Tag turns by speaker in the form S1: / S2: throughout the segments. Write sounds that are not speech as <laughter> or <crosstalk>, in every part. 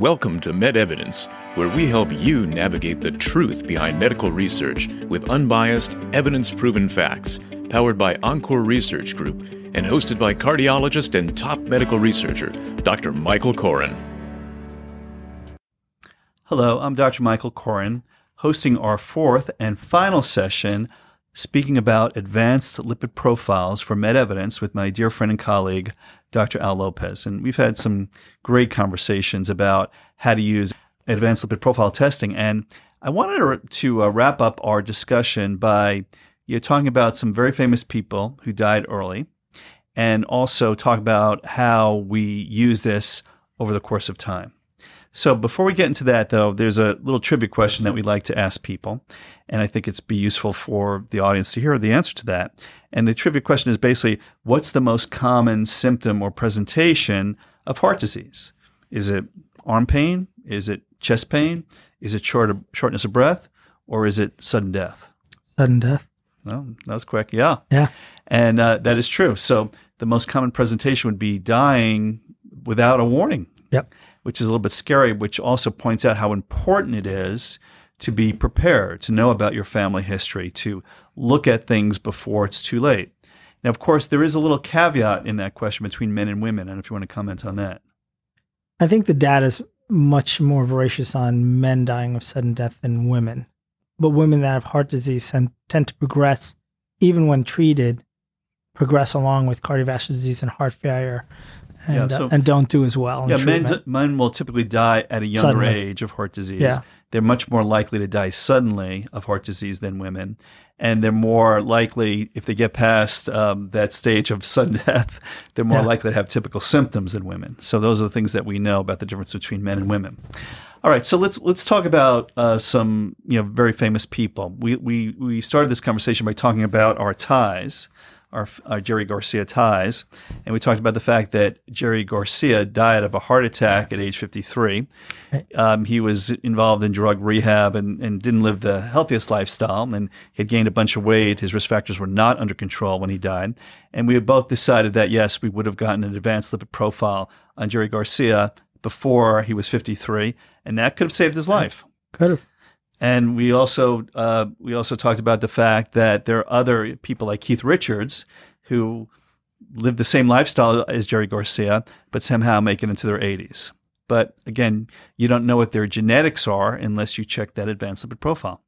S1: Welcome to MedEvidence, where we help you navigate the truth behind medical research with unbiased, evidence proven facts, powered by Encore Research Group and hosted by cardiologist and top medical researcher, Dr. Michael Koren.
S2: Hello, I'm Dr. Michael Koren, hosting our fourth and final session speaking about advanced lipid profiles for med evidence with my dear friend and colleague, Dr. Al Lopez. And we've had some great conversations about how to use advanced lipid profile testing. And I wanted to uh, wrap up our discussion by you know, talking about some very famous people who died early and also talk about how we use this over the course of time. So before we get into that, though, there's a little trivia question that we like to ask people, and I think it's be useful for the audience to hear the answer to that. And the trivia question is basically, what's the most common symptom or presentation of heart disease? Is it arm pain? Is it chest pain? Is it short shortness of breath? Or is it sudden death?
S3: Sudden death.
S2: Well, that was quick. Yeah.
S3: Yeah.
S2: And uh, that is true. So the most common presentation would be dying without a warning.
S3: Yep
S2: which is a little bit scary, which also points out how important it is to be prepared, to know about your family history, to look at things before it's too late. Now, of course, there is a little caveat in that question between men and women. And if you want to comment on that.
S3: I think the data is much more voracious on men dying of sudden death than women. But women that have heart disease tend to progress, even when treated, progress along with cardiovascular disease and heart failure and, yeah, so, uh, and don't do as well.
S2: Yeah, men, men will typically die at a younger suddenly. age of heart disease.
S3: Yeah.
S2: They're much more likely to die suddenly of heart disease than women. And they're more likely, if they get past um, that stage of sudden <laughs> death, they're more yeah. likely to have typical symptoms than women. So those are the things that we know about the difference between men and women. All right, so let's let's talk about uh, some you know very famous people. We we we started this conversation by talking about our ties our, our, Jerry Garcia ties. And we talked about the fact that Jerry Garcia died of a heart attack at age 53. Um, he was involved in drug rehab and, and didn't live the healthiest lifestyle and he had gained a bunch of weight. His risk factors were not under control when he died. And we had both decided that, yes, we would have gotten an advanced lipid profile on Jerry Garcia before he was 53. And that could have saved his life.
S3: Could have.
S2: And we also uh, we also talked about the fact that there are other people like Keith Richards who live the same lifestyle as Jerry Garcia, but somehow make it into their 80s. But again, you don't know what their genetics are unless you check that advanced lipid profile.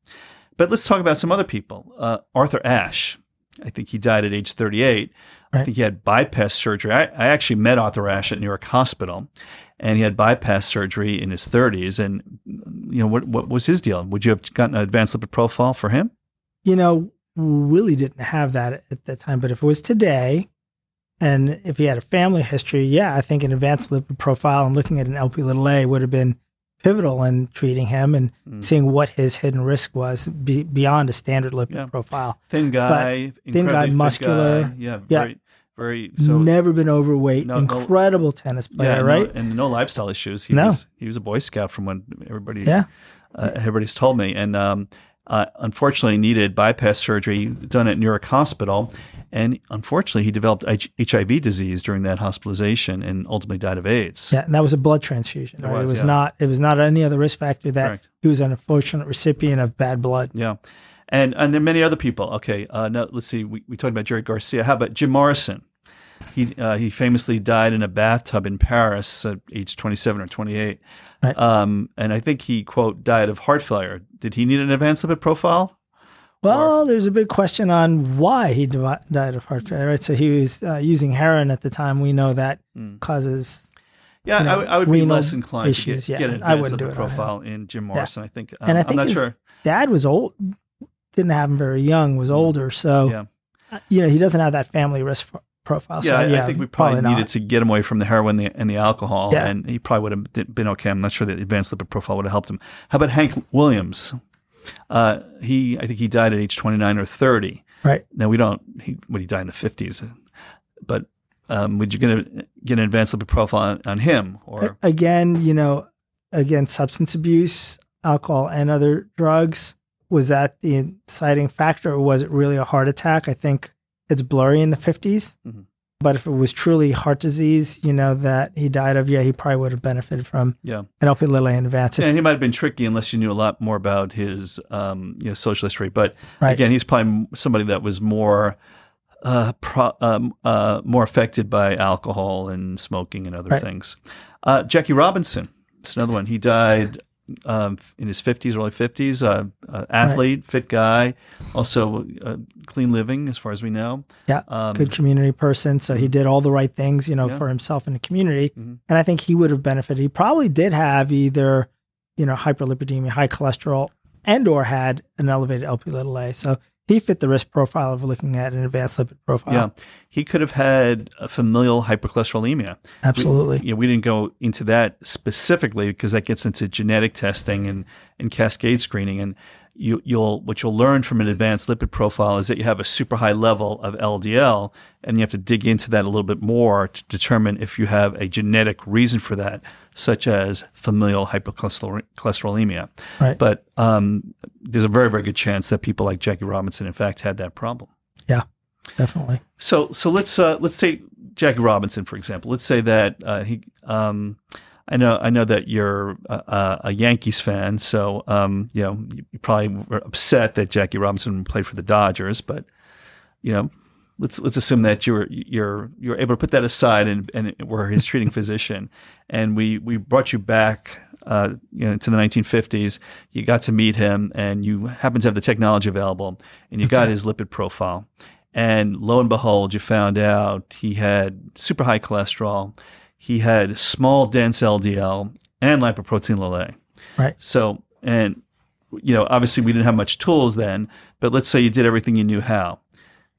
S2: But let's talk about some other people. Uh, Arthur Ashe, I think he died at age 38. Right. I think he had bypass surgery. I, I actually met Arthur Ashe at New York Hospital, and he had bypass surgery in his 30s. And you know, what what was his deal? Would you have gotten an advanced lipid profile for him?
S3: You know, Willie didn't have that at that time. But if it was today, and if he had a family history, yeah, I think an advanced lipid profile and looking at an LP little a would have been pivotal in treating him and mm. seeing what his hidden risk was be, beyond a standard lipid yeah. profile.
S2: Thin guy,
S3: thin guy, muscular,
S2: guy. yeah, yeah. Very, very
S3: so never been overweight. No, incredible no, tennis player,
S2: yeah,
S3: right?
S2: No, and no lifestyle issues. He
S3: no.
S2: was he was a Boy Scout from when everybody
S3: yeah.
S2: Uh, everybody's told me, and um, uh, unfortunately needed bypass surgery done at New York Hospital, and unfortunately he developed HIV disease during that hospitalization and ultimately died of AIDS.
S3: Yeah, and that was a blood transfusion. Right? It was, it was yeah. not it was not any other risk factor that Correct. he was an unfortunate recipient of bad blood.
S2: Yeah and and there are many other people. Okay, uh, now let's see. We, we talked about Jerry Garcia. How about Jim Morrison? He uh, he famously died in a bathtub in Paris at age 27 or 28. Right. Um, and I think he quote died of heart failure. Did he need an advanced lipid profile?
S3: Well, or? there's a big question on why he died of heart failure. Right, so he was uh, using heroin at the time. We know that mm. causes.
S2: Yeah, you know, I, w- I would be less inclined
S3: issues.
S2: to get,
S3: yeah,
S2: get an advanced lipid profile in Jim Morrison.
S3: Yeah.
S2: I think,
S3: um, and I think
S2: I'm not sure.
S3: Dad was old, didn't have him very young, was older, so yeah. Uh, you know he doesn't have that family risk profile.
S2: So,
S3: yeah,
S2: yeah, I think we probably, probably needed to get him away from the heroin and the, and the alcohol, yeah. and he probably would have been okay. I'm not sure the advanced lipid profile would have helped him. How about Hank Williams? Uh, he, I think he died at age 29 or 30.
S3: Right.
S2: Now we don't. He, would he died in the 50s? But um, would you get, a, get an advanced lipid profile on, on him? Or
S3: again, you know, again, substance abuse, alcohol, and other drugs. Was that the inciting factor, or was it really a heart attack? I think it's blurry in the 50s. Mm-hmm. But if it was truly heart disease, you know, that he died of, yeah, he probably would have benefited from
S2: Yeah.
S3: an LP little in advance. If,
S2: And he might have been tricky unless you knew a lot more about his um, you know social history. But
S3: Right.
S2: again, he's probably somebody that was more uh, pro, um, uh, more affected by alcohol and smoking and other
S3: Right.
S2: things. Uh, Jackie Robinson, that's another one. He died um, in his fifties, early fifties. Uh, uh, athlete, fit guy, also uh, clean living as far as we know.
S3: yeah,
S2: Um,
S3: good community person. So he did all the right things, you know,
S2: Yeah.
S3: for himself and the community.
S2: Mhm.
S3: And I think he would have benefited. He probably did have either, you know, hyperlipidemia, high cholesterol, and or had an elevated LP little a. So he fit the risk profile of looking at an advanced lipid profile.
S2: Yeah, he could have had a familial hypercholesterolemia.
S3: Absolutely.
S2: We, you know, we didn't go into that specifically because that gets into genetic testing and, and cascade screening. And you, you'll what you'll learn from an advanced lipid profile is that you have a super high level of LDL, and you have to dig into that a little bit more to determine if you have a genetic reason for that, such as familial hypercholesterolemia.
S3: Right.
S2: But um, there's a very very good chance that people like Jackie Robinson, in fact, had that problem.
S3: yeah, definitely.
S2: So so let's uh, let's take Jackie Robinson for example. Let's say that uh, he. Um, I know I know that you're a, a Yankees fan, so um, you know you probably were upset that Jackie Robinson played for the Dodgers, but you know let's let's assume that you're you're you're able to put that aside and and were his treating <laughs> physician, and we we brought you back. Uh, you know, to the 1950s, you got to meet him, and you happen to have the technology available, and you got his lipid profile. And lo and behold, you found out he had super high cholesterol. He had small, dense LDL and lipoprotein A.
S3: Right.
S2: So, and, you know, obviously we didn't have much tools then, but let's say you did everything you knew how.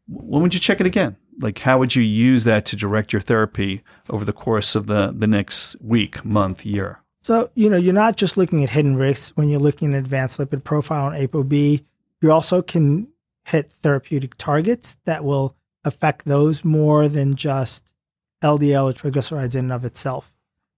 S2: When would you check it again? Like, how would you use that to direct your therapy over the course of the, the next week, month, year?
S3: So, you know, you're not just looking at hidden risks when you're looking at advanced lipid profile and ApoB. You also can hit therapeutic targets that will affect those more than just LDL or triglycerides in and of itself.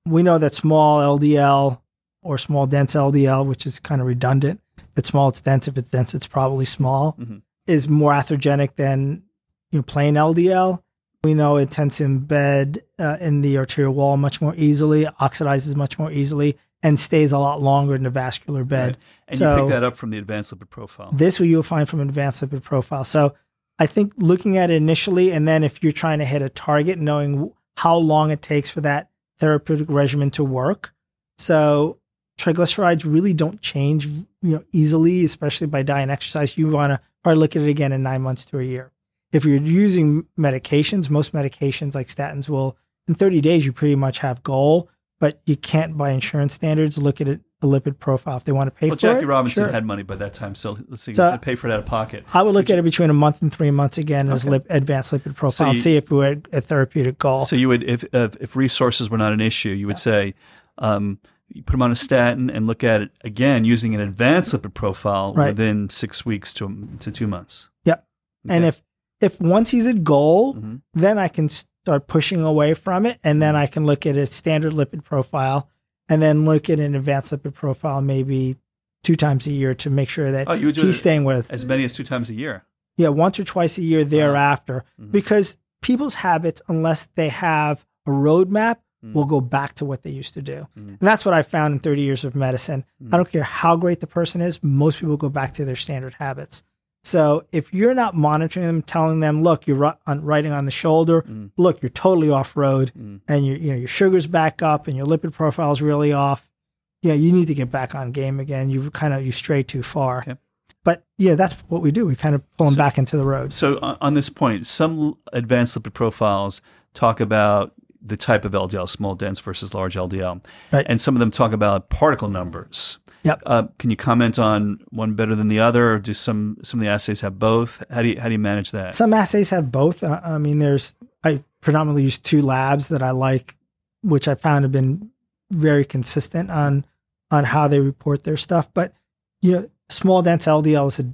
S3: We know that small LDL or small dense LDL, which is kind of redundant. If it's small, it's dense. If it's dense, it's probably small,
S2: Mhm.
S3: is more atherogenic than you know, plain LDL. We know it tends to embed uh, in the arterial wall much more easily, oxidizes much more easily, and stays a lot longer in the vascular bed.
S2: Right. And
S3: so
S2: you pick that up from the advanced lipid profile.
S3: this what you'll find from advanced lipid profile. So I think looking at it initially, and then if you're trying to hit a target, knowing how long it takes for that therapeutic regimen to work. So triglycerides really don't change, you know, easily, especially by diet and exercise. You want to probably look at it again in nine months to a year. If you're using medications, most medications like statins will, in 30 days, you pretty much have goal, but you can't by insurance standards look at it, a lipid profile. If they want to pay
S2: well,
S3: for
S2: Jackie
S3: it, Jackie
S2: Robinson
S3: sure.
S2: had money by that time, so let's see,
S3: So-
S2: so, pay for it out of pocket.
S3: I would look at it between a month and three months again as lip, advanced lipid profile and
S2: you-
S3: see if we're at a therapeutic goal.
S2: So you would, if if, if resources were not an issue, you would say, um, you put him on a statin and look at it again using an advanced lipid profile
S3: Right.
S2: within six weeks to to two months.
S3: Yep. And if if once he's at goal,
S2: Mhm.
S3: then I can start pushing away from it, and then I can look at a standard lipid profile, and then look at an advanced lipid profile maybe two times a year to make sure that
S2: Oh, you would do
S3: he's staying with
S2: as many as two times a year.
S3: yeah once or twice a year thereafter,
S2: Mhm.
S3: because people's habits, unless they have a roadmap,
S2: Mm.
S3: will go back to what they used to do.
S2: Mm.
S3: And that's what I found in 30 years of medicine.
S2: Mm.
S3: I don't care how great the person is, most people go back to their standard habits. So if you're not monitoring them, telling them, look, you're riding on the shoulder,
S2: Mm.
S3: look, you're totally off road,
S2: Mm.
S3: and your you know your sugar's back up and your lipid profile is really off. Yeah, you need to get back on game again. You kind of you stray too far.
S2: Okay.
S3: But yeah, that's what we do. We kind of pull them
S2: So-
S3: back into the road.
S2: So on, on this point, some advanced lipid profiles talk about the type of LDL, small dense versus large LDL,
S3: Right.
S2: and some of them talk about particle numbers.
S3: Yep.
S2: Uh, can you comment on one better than the other, or do some some of the assays have both? How do you how do you manage that?
S3: Some assays have both. Uh, I mean, there's I predominantly use two labs that I like, which I found have been very consistent on on how they report their stuff. But you know, small dense LDL is a,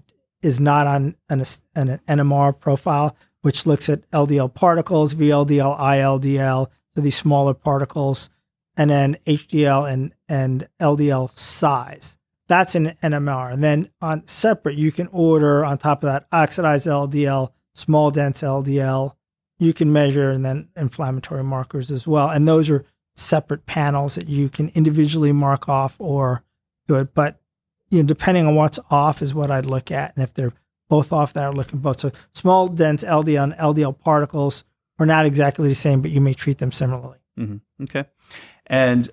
S3: is not on an, an NMR profile, which looks at LDL particles, VLDL, ILDL, so these smaller particles, and then HDL and and LDL size. That's an NMR. And then on separate, you can order on top of that oxidized LDL, small dense LDL, you can measure and then inflammatory markers as well. And those are separate panels that you can individually mark off or do it. But you know, depending on what's off is what I'd look at. And if they're both off, then I'd look at both. So small, dense LDL and LDL particles are not exactly the same, but you may treat them similarly.
S2: Mm-hmm. Okay. And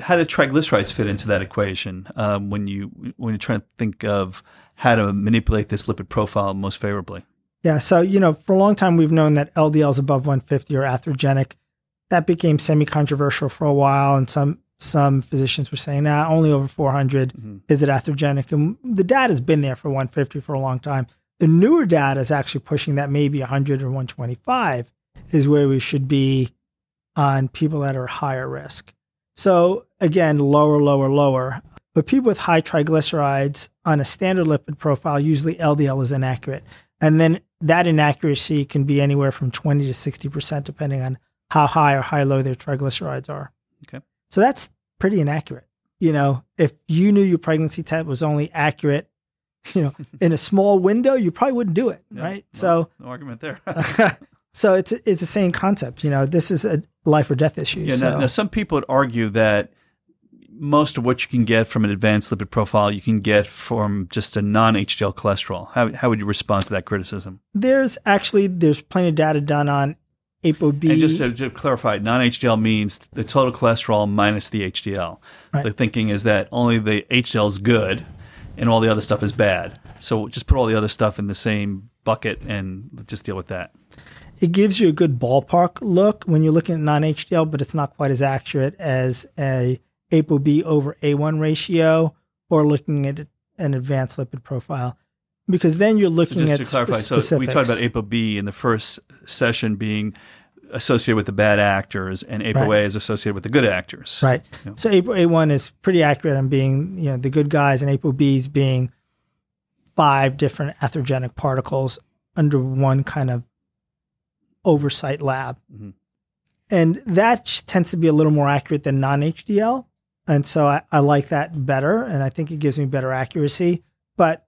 S2: how do triglycerides fit into that equation um, when you when you're trying to think of how to manipulate this lipid profile most favorably?
S3: Yeah. So, you know, for a long time, we've known that LDLs above 150 are atherogenic. That became semi controversial for a while. And some, some physicians were saying, nah, only over 400 mm-hmm. is it atherogenic. And the data has been there for 150 for a long time. The newer data is actually pushing that maybe 100 or 125 is where we should be on people that are higher risk. So again, lower, lower, lower. But people with high triglycerides on a standard lipid profile, usually LDL is inaccurate. And then that inaccuracy can be anywhere from 20 to 60%, depending on how high or high low their triglycerides are.
S2: Okay.
S3: So that's pretty inaccurate. You know, if you knew your pregnancy test was only accurate, you know, <laughs> in a small window, you probably wouldn't do it, yeah, right?
S2: No,
S3: so
S2: no argument there. <laughs> <laughs>
S3: so it's it's the same concept. You know, this is a life or death issue.
S2: Yeah.
S3: So.
S2: Now, now, some people would argue that most of what you can get from an advanced lipid profile you can get from just a non-HDL cholesterol. How, how would you respond to that criticism?
S3: There's actually there's plenty of data done on ApoB.
S2: And just to, to clarify, non-HDL means the total cholesterol minus the HDL. Right. The thinking is that only the HDL is good and all the other stuff is bad. So just put all the other stuff in the same bucket and just deal with that.
S3: It gives you a good ballpark look when you're looking at non-HDL, but it's not quite as accurate as a ApoB over A1 ratio or looking at an advanced lipid profile. Because then you're looking
S2: so
S3: at
S2: to clarify, specifics. so we talked about ApoB in the first session being associated with the bad actors, and ApoA right. is associated with the good actors.
S3: Right. You know. So ApoA1 is pretty accurate on being you know the good guys, and ApoB's being five different atherogenic particles under one kind of oversight lab. Mm-hmm. And that tends to be a little more accurate than non HDL. And so I, I like that better. And I think it gives me better accuracy. But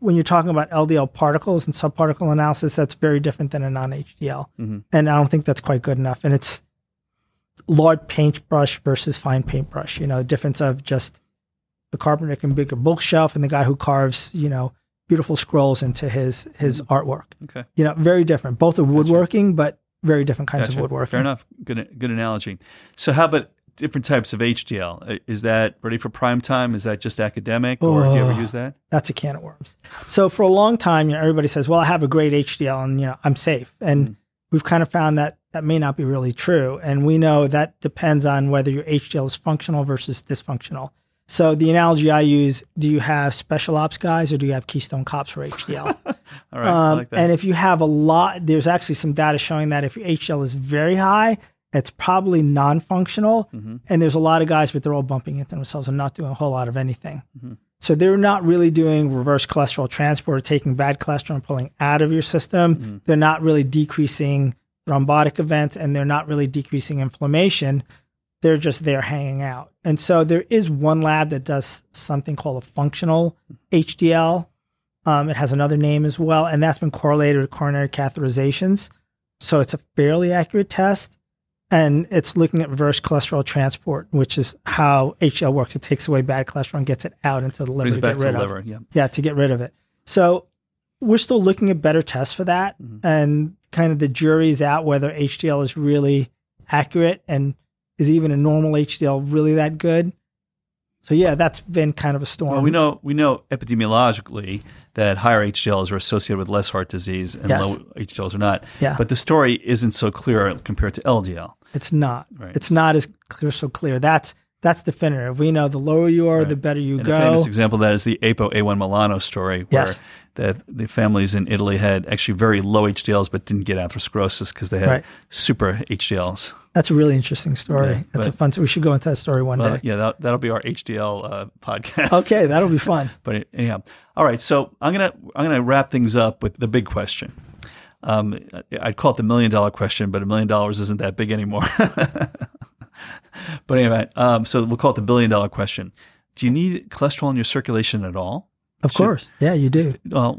S3: when you're talking about LDL particles and subparticle analysis, that's very different than a non HDL. Mm-hmm. And I don't think that's quite good enough. And it's large paintbrush versus fine paintbrush, you know, difference of just the carpenter can make a bookshelf and the guy who carves, you know, beautiful scrolls into his his mm-hmm. artwork.
S2: Okay.
S3: You know, very different. Both are woodworking, gotcha. but very different kinds gotcha. of woodworking.
S2: Fair enough. Good good analogy. So how about different types of HDL. Is that ready for prime time? Is that just academic, or oh, do you ever use that?
S3: That's a can of worms. So for a long time, you know, everybody says, "Well, I have a great HDL, and you know, I'm safe." And mm. we've kind of found that that may not be really true, and we know that depends on whether your HDL is functional versus dysfunctional. So the analogy I use: Do you have special ops guys, or do you have Keystone cops for HDL? <laughs>
S2: All right, um, like
S3: and if you have a lot, there's actually some data showing that if your HDL is very high, it's probably non-functional, mm-hmm. and there's a lot of guys, but they're all bumping into themselves and not doing a whole lot of anything. Mm-hmm. So they're not really doing reverse cholesterol transport, or taking bad cholesterol and pulling out of your system. Mm-hmm. They're not really decreasing thrombotic events, and they're not really decreasing inflammation. They're just there hanging out. And so there is one lab that does something called a functional HDL. Um, it has another name as well, and that's been correlated with coronary catheterizations. So it's a fairly accurate test and it's looking at reverse cholesterol transport, which is how HDL works. It takes away bad cholesterol and gets it out into the liver to get rid of.
S2: Liver, yeah.
S3: yeah, to get rid of it. So we're still looking at better tests for that, mm-hmm. and kind of the jury's out whether HDL is really accurate and is even a normal HDL really that good. So yeah, that's been kind of a storm.
S2: Well, we know we know epidemiologically that higher HDLs are associated with less heart disease and yes. low HDLs are not.
S3: Yeah.
S2: But the story isn't so clear compared to LDL.
S3: It's not. Right. It's not as clear, so clear. That's that's definitive. We know the lower you are, right. the better you
S2: and
S3: go.
S2: A famous example of that is the Apo A1 Milano story, where
S3: yes.
S2: The, the families in Italy had actually very low HDLs but didn't get atherosclerosis because they had right. super HDLs.
S3: That's a really interesting story. Yeah, That's but, a fun. Story. We should go into that story one well, day.
S2: Yeah, that, will be our HDL uh, podcast.
S3: Okay, that'll be fun. <laughs>
S2: but anyhow, all right. So I'm gonna I'm gonna wrap things up with the big question. Um, I'd call it the million dollar question, but a million dollars isn't that big anymore. <laughs> but anyway, um, so we'll call it the billion dollar question. Do you need cholesterol in your circulation at all?
S3: Of course. Yeah, you do.
S2: Well,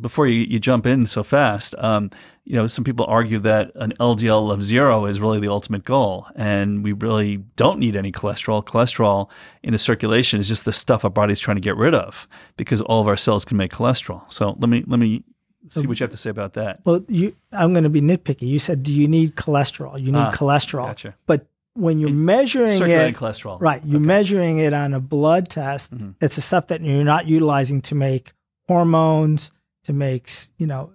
S2: before you, you jump in so fast, um, you know, some people argue that an LDL of zero is really the ultimate goal, and we really don't need any cholesterol. Cholesterol in the circulation is just the stuff our body's trying to get rid of because all of our cells can make cholesterol. So let me let me see what you have to say about that.
S3: Well, you, I'm going to be nitpicky. You said, do you need cholesterol? You need
S2: Ah,
S3: cholesterol.
S2: gotcha.
S3: But when you're measuring
S2: Circulating
S3: it,
S2: cholesterol,
S3: right, you're measuring it on a blood test.
S2: Mm-hmm.
S3: It's the stuff that you're not utilizing to make hormones, to make, you know,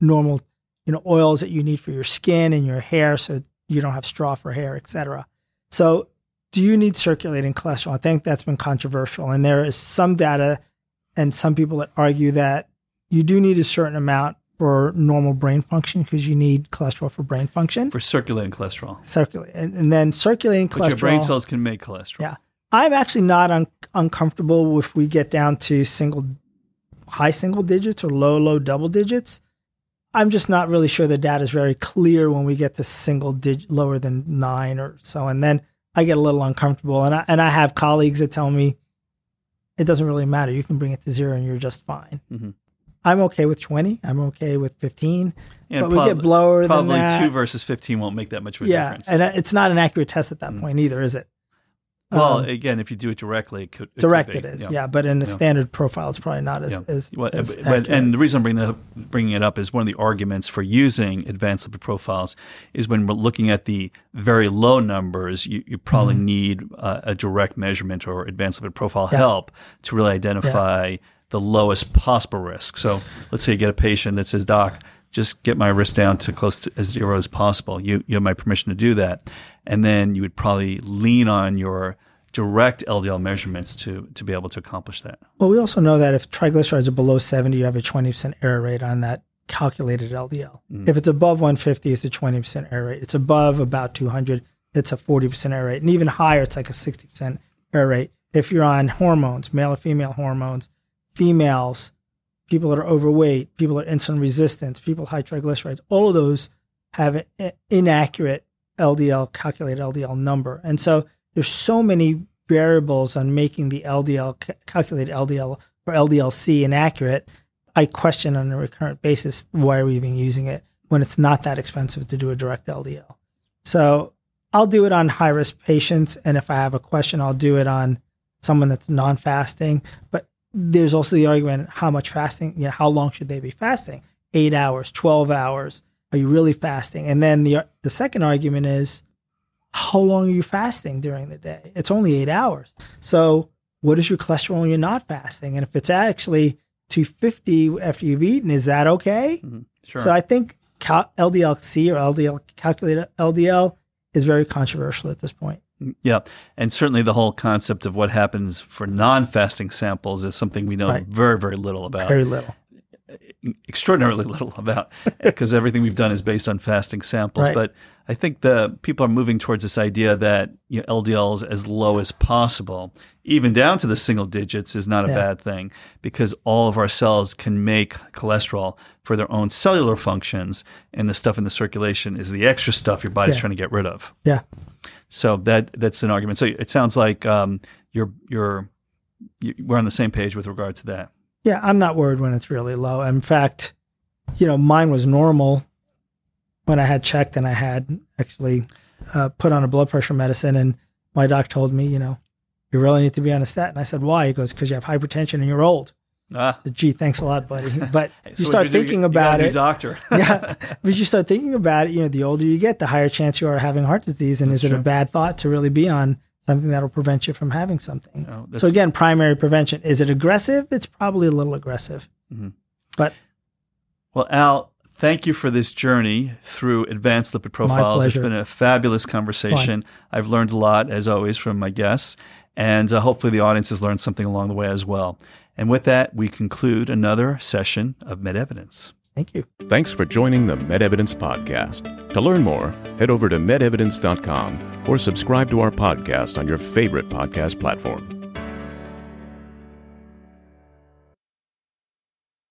S3: normal, you know, oils that you need for your skin and your hair so you don't have straw for hair, etc. So, do you need circulating cholesterol? I think that's been controversial. And there is some data and some people that argue that you do need a certain amount for normal brain function because you need cholesterol for brain function.
S2: for circulating cholesterol.
S3: Circulate, and, and then circulating cholesterol.
S2: But your brain cells can make cholesterol.
S3: Yeah. I'm actually not un- uncomfortable if we get down to single, high single digits or low, low double digits. I'm just not really sure the data is very clear when we get to single digit, lower than nine or so. And then I get a little uncomfortable. And I, and I have colleagues that tell me it doesn't really matter. You can bring it to zero and you're just fine.
S2: Mhm.
S3: I'm okay with 20. I'm okay with 15.
S2: And
S3: but we get lower than
S2: Probably
S3: that.
S2: two versus fifteen won't make that much of a
S3: yeah.
S2: difference.
S3: And it's not an accurate test at that point either, is it?
S2: well,
S3: Um,
S2: again, if you do it directly, it could it could
S3: direct
S2: be,
S3: it is, yeah. But in a standard profile, it's probably not as
S2: Yeah.
S3: as,
S2: Well,
S3: as
S2: but,
S3: accurate.
S2: and the reason I'm bringing, up, bringing it up is one of the arguments for using advanced lipid profiles is when we're looking at the very low numbers, you, you probably need uh, a direct measurement or advanced lipid profile
S3: Yeah.
S2: help to really identify the lowest possible risk. So let's say you get a patient that says, Doc, just get my risk down to close to as zero as possible. You, you have my permission to do that. And then you would probably lean on your direct LDL measurements to, to be able to accomplish that.
S3: well, we also know that if triglycerides are below 70, you have a 20% error rate on that calculated LDL.
S2: Mm-hmm.
S3: If it's above 150, it's a 20% error rate. It's above about 200, it's a 40% error rate. And even higher, it's like a 60% error rate. If you're on hormones, male or female hormones, females, people that are overweight, people that are insulin resistant, people with high triglycerides, all of those have an inaccurate LDL, calculated LDL number. And so there's so many variables on making the LDL, calculated LDL or LDLC inaccurate. I question on a recurrent basis why are we even using it when it's not that expensive to do a direct LDL. So I'll do it on high risk patients. And if I have a question, I'll do it on someone that's non fasting. But there's also the argument how much fasting, you know, how long should they be fasting? Eight hours, 12 hours. Are you really fasting? And then the, the second argument is how long are you fasting during the day? It's only eight hours. So what is your cholesterol when you're not fasting? And if it's actually 250 after you've eaten, is that okay? Mm-hmm.
S2: Sure.
S3: So I think cal- LDLC or LDL calculated LDL is very controversial at this point.
S2: Yeah. And certainly the whole concept of what happens for non fasting samples is something we know
S3: Right.
S2: very, very little about,
S3: Very little.
S2: Extraordinarily little about, <laughs> because everything we've done is based on fasting samples.
S3: Right.
S2: But I think the people are moving towards this idea that you know, LDL is as low as possible, even down to the single digits, is not a
S3: Yeah.
S2: bad thing because all of our cells can make cholesterol for their own cellular functions, and the stuff in the circulation is the extra stuff your body's
S3: Yeah.
S2: trying to get rid of.
S3: Yeah.
S2: So that that's an argument. So it sounds like um, you're you're you, we're on the same page with regard to that.
S3: Yeah, I'm not worried when it's really low. In fact, you know, mine was normal when I had checked and I had actually uh, put on a blood pressure medicine. And my doc told me, you know, you really need to be on a statin. I said, why? He goes, because you have hypertension and you're old.
S2: Ah,
S3: said, Gee, thanks a lot, buddy. <laughs> But
S2: so
S3: you start
S2: do?
S3: thinking
S2: You
S3: about it.
S2: doctor. <laughs>
S3: yeah. <laughs> But you start thinking about it, you know, the older you get, the higher chance you are having heart disease. And is it a bad thought to really be on something that'll prevent you from having something?
S2: That's-
S3: so again, primary prevention. Is it aggressive? It's probably a little aggressive.
S2: Mm-hmm.
S3: But
S2: Well, Al, thank you for this journey through advanced lipid profiles. It's been a fabulous conversation. I've learned a lot, as always, from my guests, and uh, hopefully the audience has learned something along the way as well. And with that, we conclude another session of Med Evidence.
S3: Thank you.
S1: Thanks for joining the MedEvidence Podcast. To learn more, head over to medevidence.com or subscribe to our podcast on your favorite podcast platform.